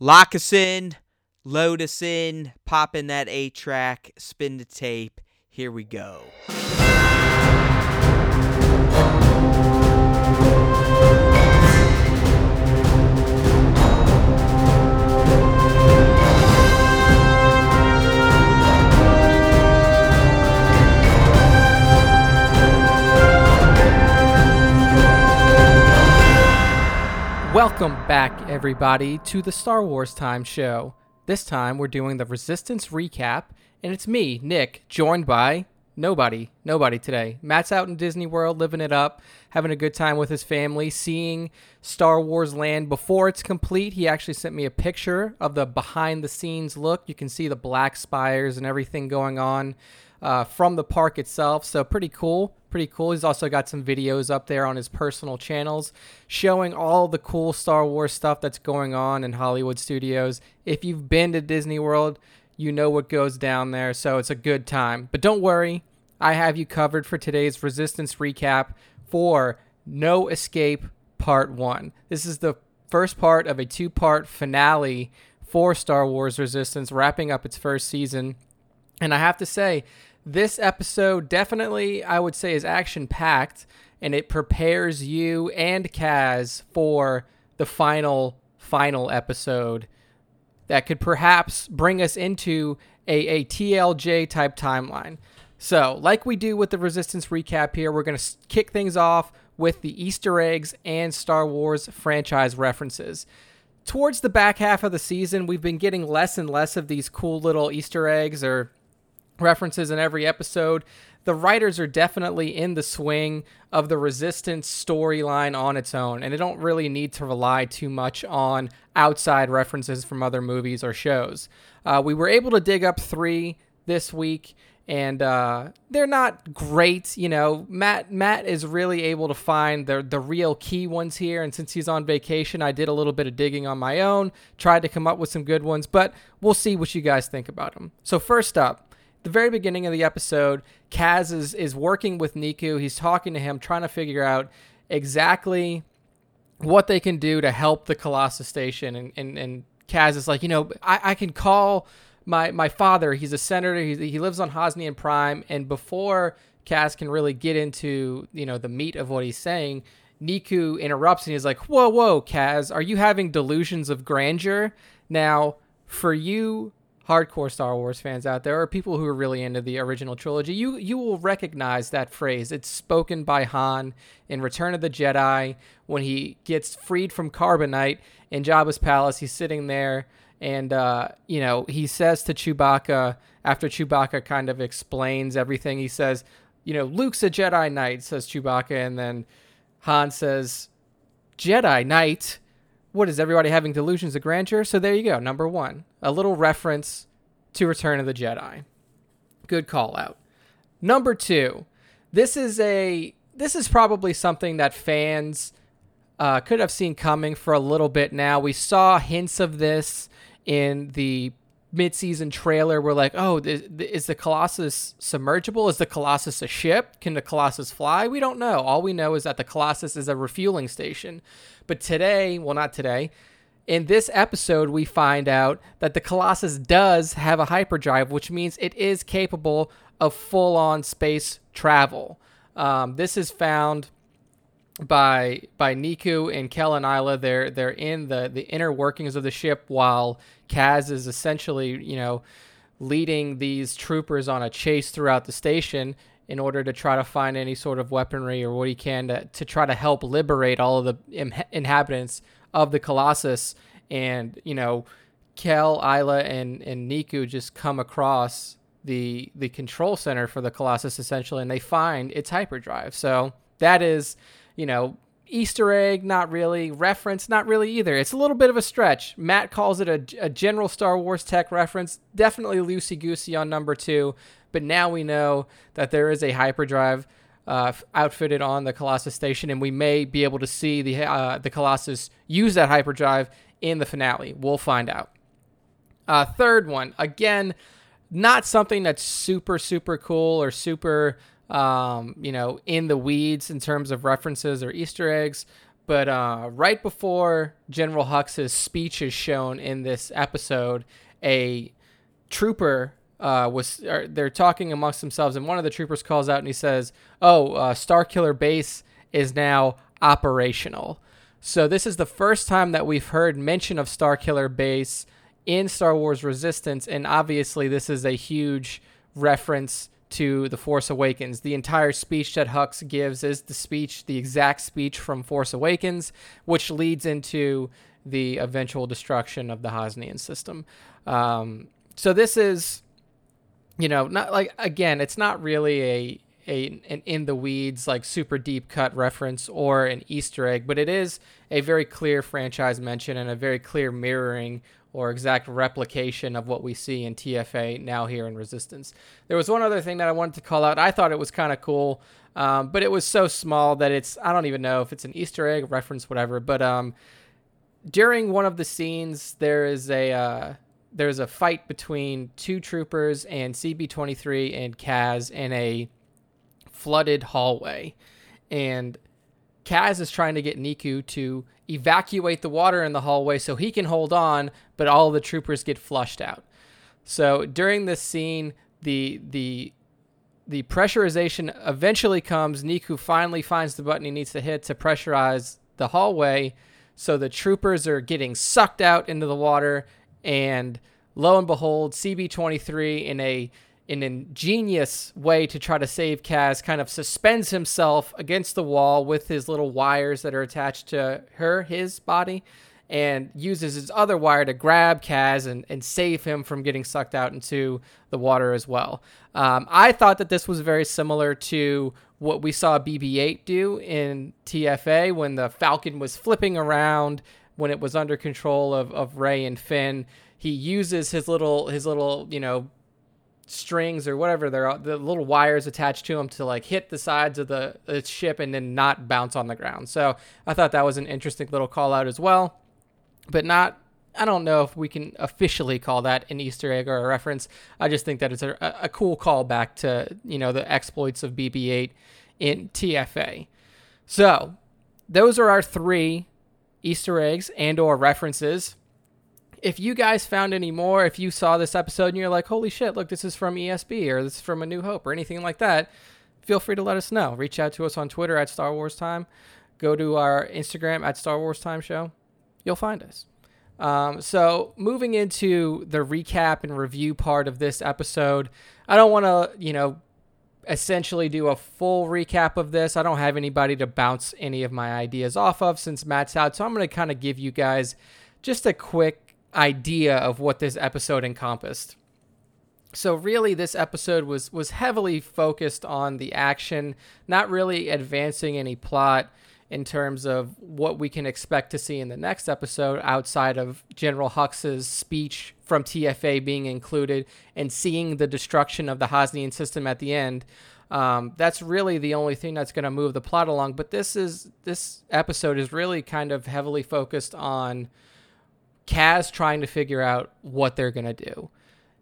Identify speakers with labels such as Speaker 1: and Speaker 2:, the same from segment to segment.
Speaker 1: Lock us in, load us in, pop in that A track, spin the tape. Here we go.
Speaker 2: Welcome back, everybody, to the Star Wars Time Show. This time we're doing the Resistance recap, and it's me, Nick, joined by nobody. Nobody today. Matt's out in Disney World living it up, having a good time with his family, seeing Star Wars Land before it's complete. He actually sent me a picture of the behind the scenes look. You can see the black spires and everything going on uh, from the park itself. So pretty cool. Pretty cool. He's also got some videos up there on his personal channels showing all the cool Star Wars stuff that's going on in Hollywood studios. If you've been to Disney World, you know what goes down there. So it's a good time. But don't worry, I have you covered for today's Resistance recap for No Escape Part 1. This is the first part of a two part finale for Star Wars Resistance, wrapping up its first season. And I have to say, this episode definitely, I would say, is action packed and it prepares you and Kaz for the final, final episode that could perhaps bring us into a, a TLJ type timeline. So, like we do with the Resistance recap here, we're going to kick things off with the Easter eggs and Star Wars franchise references. Towards the back half of the season, we've been getting less and less of these cool little Easter eggs or references in every episode. The writers are definitely in the swing of the Resistance storyline on its own, and they don't really need to rely too much on outside references from other movies or shows. Uh, we were able to dig up three this week, and uh, they're not great. You know, Matt Matt is really able to find the the real key ones here, and since he's on vacation, I did a little bit of digging on my own, tried to come up with some good ones, but we'll see what you guys think about them. So first up the very beginning of the episode, Kaz is, is working with Neeku. He's talking to him, trying to figure out exactly what they can do to help the Colossus station. And, and, and Kaz is like, you know, I, I can call my, my father. He's a senator. He, he lives on Hosnian Prime. And before Kaz can really get into, you know, the meat of what he's saying, Neeku interrupts and he's like, whoa, whoa, Kaz, are you having delusions of grandeur? Now, for you hardcore Star Wars fans out there, or people who are really into the original trilogy, you you will recognize that phrase. It's spoken by Han in Return of the Jedi when he gets freed from carbonite in Jabba's palace. He's sitting there, and uh, you know he says to Chewbacca after Chewbacca kind of explains everything. He says, "You know, Luke's a Jedi Knight," says Chewbacca, and then Han says, "Jedi Knight." What is everybody having delusions of grandeur? So there you go. Number one, a little reference to Return of the Jedi. Good call out. Number two, this is a this is probably something that fans uh, could have seen coming for a little bit now. We saw hints of this in the mid-season trailer. We're like, oh, is the Colossus submergible? Is the Colossus a ship? Can the Colossus fly? We don't know. All we know is that the Colossus is a refueling station. But today, well, not today, in this episode, we find out that the Colossus does have a hyperdrive, which means it is capable of full on space travel. Um, this is found by by Neeku and Kel and Eila. They're they're in the the inner workings of the ship while Kaz is essentially you know leading these troopers on a chase throughout the station in order to try to find any sort of weaponry or what he can to, to try to help liberate all of the Im- inhabitants of the Colossus. And, you know, Kel, Eila, and, and Neeku just come across the the control center for the Colossus essentially, and they find its hyperdrive. So that is, you know, Easter egg, not really. Reference, not really either. It's a little bit of a stretch. Matt calls it a, a general Star Wars tech reference. Definitely loosey goosey on number two, but now we know that there is a hyperdrive uh, outfitted on the Colossus station, and we may be able to see the uh, the Colossus use that hyperdrive in the finale. We'll find out. Uh, third one, again, not something that's super super cool or super um, you know in the weeds in terms of references or Easter eggs, But uh, right before General Hux's speech is shown in this episode, a trooper uh, was they're talking amongst themselves, and one of the troopers calls out and he says, "Oh, uh, Starkiller Base is now operational." So this is the first time that we've heard mention of Star Killer Base in Star Wars Resistance, and obviously this is a huge reference to The Force Awakens. The entire speech that Hux gives is the speech, the exact speech from Force Awakens, which leads into the eventual destruction of the Hosnian system. Um, so this is, you know, not like again, it's not really a a an in the weeds like super deep cut reference or an Easter egg, but it is a very clear franchise mention and a very clear mirroring or exact replication of what we see in TFA now here in Resistance. There was one other thing that I wanted to call out. I thought it was kind of cool, um, but it was so small that it's I don't even know if it's an Easter egg reference, whatever. But um, during one of the scenes, there is a uh, there's a fight between two troopers and CB23 and Kaz in a flooded hallway, and Kaz is trying to get Neeku to evacuate the water in the hallway so he can hold on, but all the troopers get flushed out. So during this scene, the the the pressurization eventually comes. Neeku finally finds the button he needs to hit to pressurize the hallway. So the troopers are getting sucked out into the water, and lo and behold, CB23 in a an ingenious way to try to save Kaz kind of suspends himself against the wall with his little wires that are attached to her, his body, and uses his other wire to grab Kaz and, and save him from getting sucked out into the water as well. Um, I thought that this was very similar to what we saw BB 8 do in TFA when the Falcon was flipping around when it was under control of, of Rey and Finn. He uses his little his little you know strings or whatever they're the little wires attached to them to like hit the sides of the, the ship and then not bounce on the ground. So I thought that was an interesting little call out as well, but not. I don't know if we can officially call that an Easter egg or a reference. I just think that it's a, a cool callback to you know the exploits of BB-8 in TFA. So those are our three Easter eggs and or references if you guys found any more, if you saw this episode and you're like, holy shit, look, this is from ESB or this is from A New Hope or anything like that, feel free to let us know. Reach out to us on Twitter at Star Wars Time. Go to our Instagram at Star Wars Time Show. You'll find us. Um, so, moving into the recap and review part of this episode, I don't want to, you know, essentially do a full recap of this. I don't have anybody to bounce any of my ideas off of since Matt's out. So, I'm going to kind of give you guys just a quick idea of what this episode encompassed. So really this episode was was heavily focused on the action, not really advancing any plot in terms of what we can expect to see in the next episode outside of General Hux's speech from TFA being included and seeing the destruction of the Hosnian system at the end. Um, that's really the only thing that's going to move the plot along. But this is this episode is really kind of heavily focused on Kaz trying to figure out what they're going to do.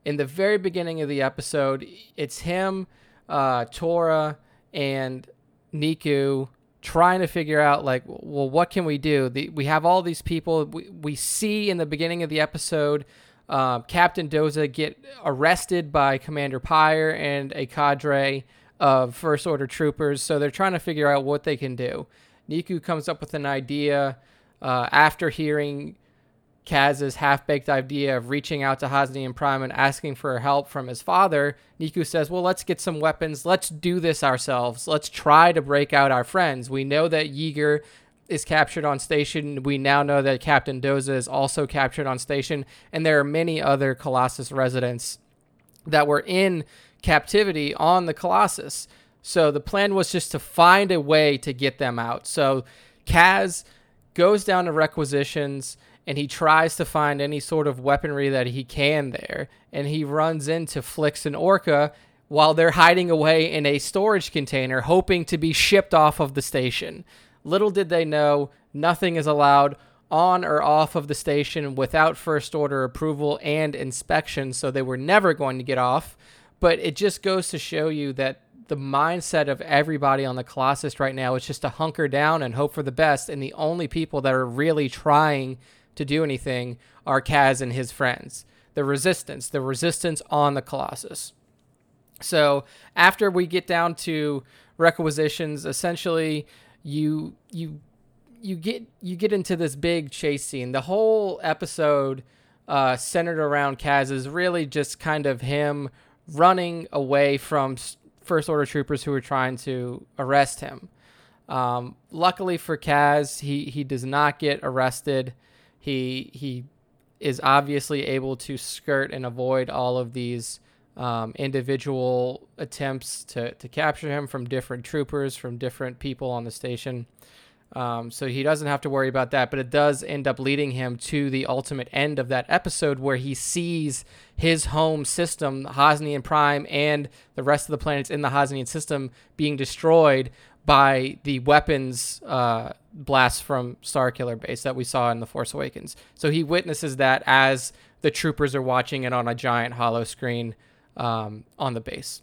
Speaker 2: In the very beginning of the episode, it's him, uh, Torra, and Neeku trying to figure out like well what can we do? The, we have all these people. We, we see in the beginning of the episode uh, captain doza get arrested by commander pyre and a cadre of first order troopers. So they're trying to figure out what they can do. Niku comes up with an idea uh, after hearing Kaz's half baked idea of reaching out to Hosnian Prime and asking for help from his father, Neeku says, Well, let's get some weapons. Let's do this ourselves. Let's try to break out our friends. We know that Yeager is captured on station. We now know that Captain Doza is also captured on station. And there are many other Colossus residents that were in captivity on the Colossus. So the plan was just to find a way to get them out. So Kaz goes down to requisitions and he tries to find any sort of weaponry that he can there. And he runs into Flix and Orka while they're hiding away in a storage container, hoping to be shipped off of the station. Little did they know, nothing is allowed on or off of the station without first order approval and inspection, so they were never going to get off. But it just goes to show you that the mindset of everybody on the Colossus right now is just to hunker down and hope for the best. And the only people that are really trying to do anything are Kaz and his friends. The resistance, the resistance on the Colossus. So after we get down to requisitions, essentially you you you get you get into this big chase scene. The whole episode uh, centered around Kaz is really just kind of him running away from first order troopers who are trying to arrest him. Um, luckily for Kaz, he he does not get arrested. He he is obviously able to skirt and avoid all of these um, individual attempts to, to capture him from different troopers, from different people on the station. Um, so he doesn't have to worry about that, but it does end up leading him to the ultimate end of that episode where he sees his home system, Hosnian Prime, and the rest of the planets in the Hosnian system being destroyed by the weapons uh, blasts from Starkiller Base that we saw in The Force Awakens. So he witnesses that as the troopers are watching it on a giant holo screen um, on the base.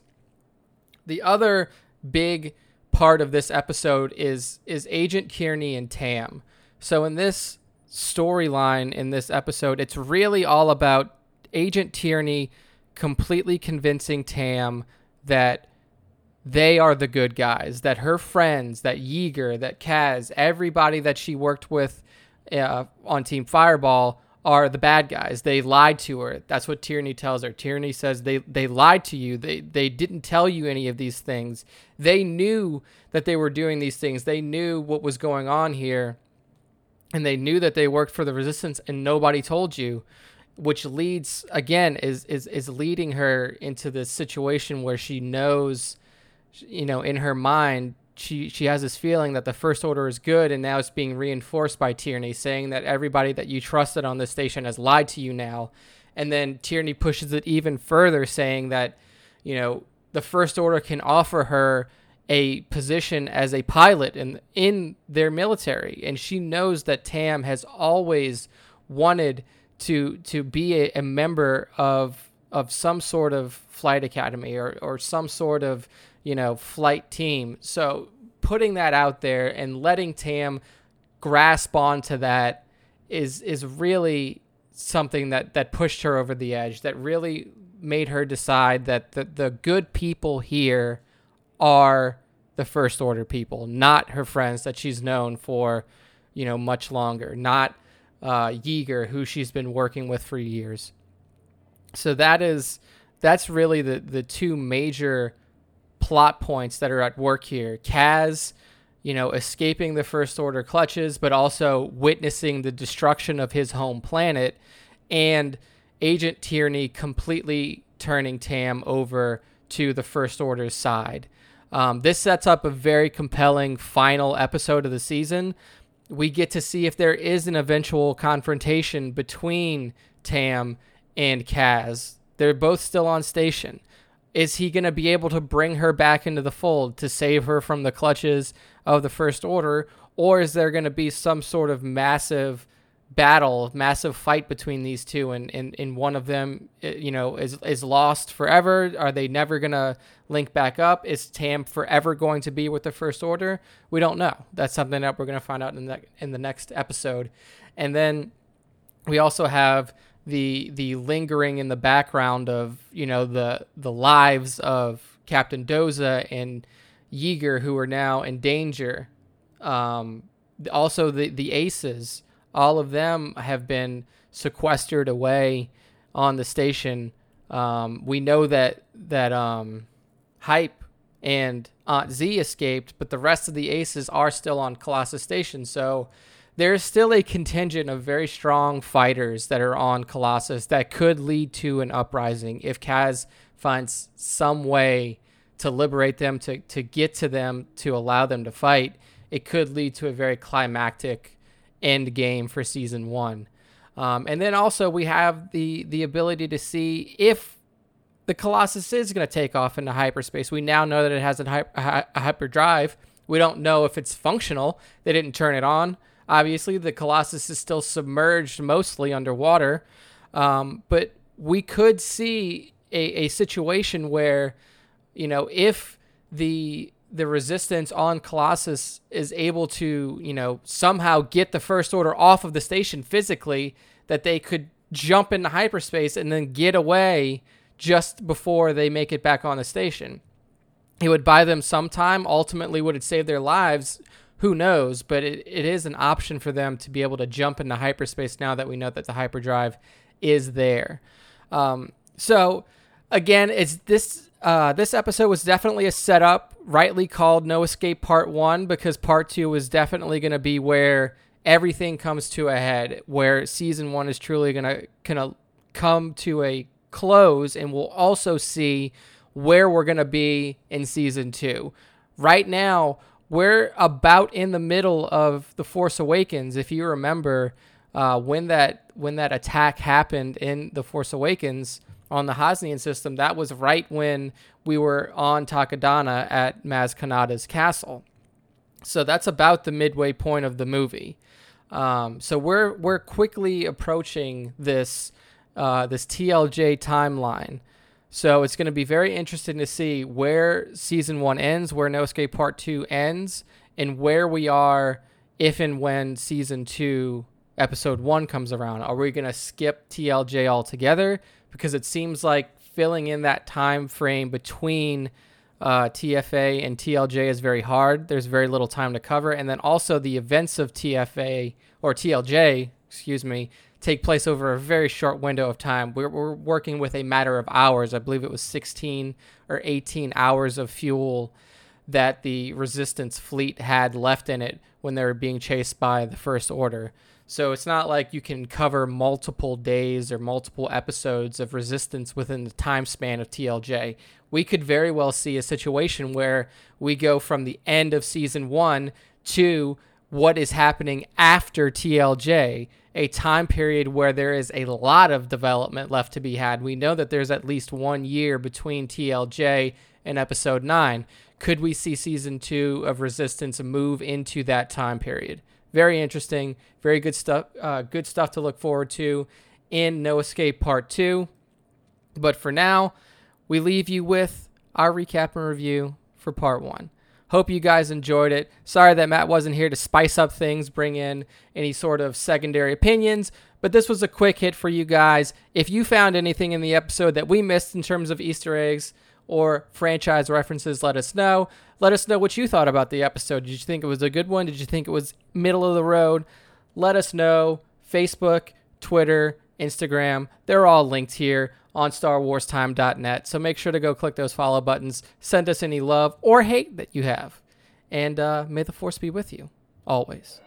Speaker 2: The other big part of this episode is is Agent Tierney and Tam. So in this storyline in this episode, it's really all about Agent Tierney completely convincing Tam that they are the good guys, that her friends, that Yeager, that Kaz, everybody that she worked with uh, on Team Fireball are the bad guys. They lied to her. That's what Tierney tells her. Tierney says they they lied to you. They they didn't tell you any of these things. They knew that they were doing these things. They knew what was going on here. And they knew that they worked for the resistance and nobody told you, which leads again is is is leading her into this situation where she knows you know in her mind she she has this feeling that the first order is good and now it's being reinforced by Tierney saying that everybody that you trusted on this station has lied to you now. And then Tierney pushes it even further saying that you know the first order can offer her a position as a pilot in in their military. And she knows that Tam has always wanted to to be a, a member of of some sort of flight academy or or some sort of you know, flight team. So putting that out there and letting Tam grasp onto that is is really something that that pushed her over the edge. That really made her decide that the the good people here are the first order people, not her friends that she's known for, you know, much longer, not uh, Yeager, who she's been working with for years. So that is that's really the the two major plot points that are at work here. Kaz, you know, escaping the First Order clutches, but also witnessing the destruction of his home planet, and Agent Tierney completely turning Tam over to the First Order's side. Um, this sets up a very compelling final episode of the season. We get to see if there is an eventual confrontation between Tam and Kaz. They're both still on station. Is he going to be able to bring her back into the fold to save her from the clutches of the First Order? Or is there going to be some sort of massive battle, massive fight between these two, and, and, and one of them, eh, you know, is, is lost forever? Are they never going to link back up? Is Tam forever going to be with the First Order? We don't know. That's something that we're going to find out in the, in the next episode. And then we also have the the lingering in the background of you know the the lives of Captain Doza and Yeager who are now in danger. Um, also the the aces, all of them have been sequestered away on the station. Um, we know that that um, hype and Aunt Z escaped, but the rest of the aces are still on Colossus Station. So there's still a contingent of very strong fighters that are on Colossus that could lead to an uprising if Kaz finds some way to liberate them, to, to get to them, to allow them to fight. It could lead to a very climactic end game for season one. Um, and then also we have the the ability to see if the Colossus is going to take off into hyperspace. We now know that it has a, hyper, a hyperdrive. We don't know if it's functional. They didn't turn it on. Obviously, the Colossus is still submerged mostly underwater, um, but we could see a, a situation where, you know, if the the resistance on Colossus is able to, you know, somehow get the first order off of the station physically, that they could jump into hyperspace and then get away just before they make it back on the station. It would buy them some time. Ultimately, would it save their lives? Who knows? But it, it is an option for them to be able to jump into hyperspace now that we know that the hyperdrive is there. Um, so again, it's this uh, this episode was definitely a setup, rightly called No Escape Part One, because Part Two is definitely going to be where everything comes to a head, where Season One is truly going to kind of come to a close, and we'll also see where we're going to be in Season Two. Right now, we're about in the middle of the Force Awakens. If you remember, uh, when that when that attack happened in the Force Awakens on the Hosnian system, that was right when we were on Takodana at Maz Kanata's castle. So that's about the midway point of the movie. Um, so we're we're quickly approaching this uh, this TLJ timeline. So it's going to be very interesting to see where season one ends, where No Escape Part Two ends, and where we are if and when season two, episode one comes around. Are we going to skip TLJ altogether? because it seems like filling in that time frame between uh, TFA and TLJ is very hard. There's very little time to cover, and then also the events of TFA or TLJ, excuse me, take place over a very short window of time. We're, we're working with a matter of hours. I believe it was 16 or 18 hours of fuel that the resistance fleet had left in it when they were being chased by the First Order. So it's not like you can cover multiple days or multiple episodes of resistance within the time span of TLJ. We could very well see a situation where we go from the end of season one to what is happening after TLJ, a time period where there is a lot of development left to be had. We know that there's at least one year between TLJ and episode 9. Could we see season 2 of Resistance move into that time period? Very interesting, very good stuff. Uh, good stuff to look forward to in No Escape Part Two. But for now, we leave you with our recap and review for Part One. Hope you guys enjoyed it. Sorry that Matt wasn't here to spice up things, bring in any sort of secondary opinions, but this was a quick hit for you guys. If you found anything in the episode that we missed in terms of Easter eggs, or franchise references, let us know. Let us know what you thought about the episode. Did you think it was a good one? Did you think it was middle of the road? Let us know. Facebook, Twitter, Instagram, they're all linked here on StarWarsTime.net. So make sure to go click those follow buttons. Send us any love or hate that you have. And uh, may the force be with you always.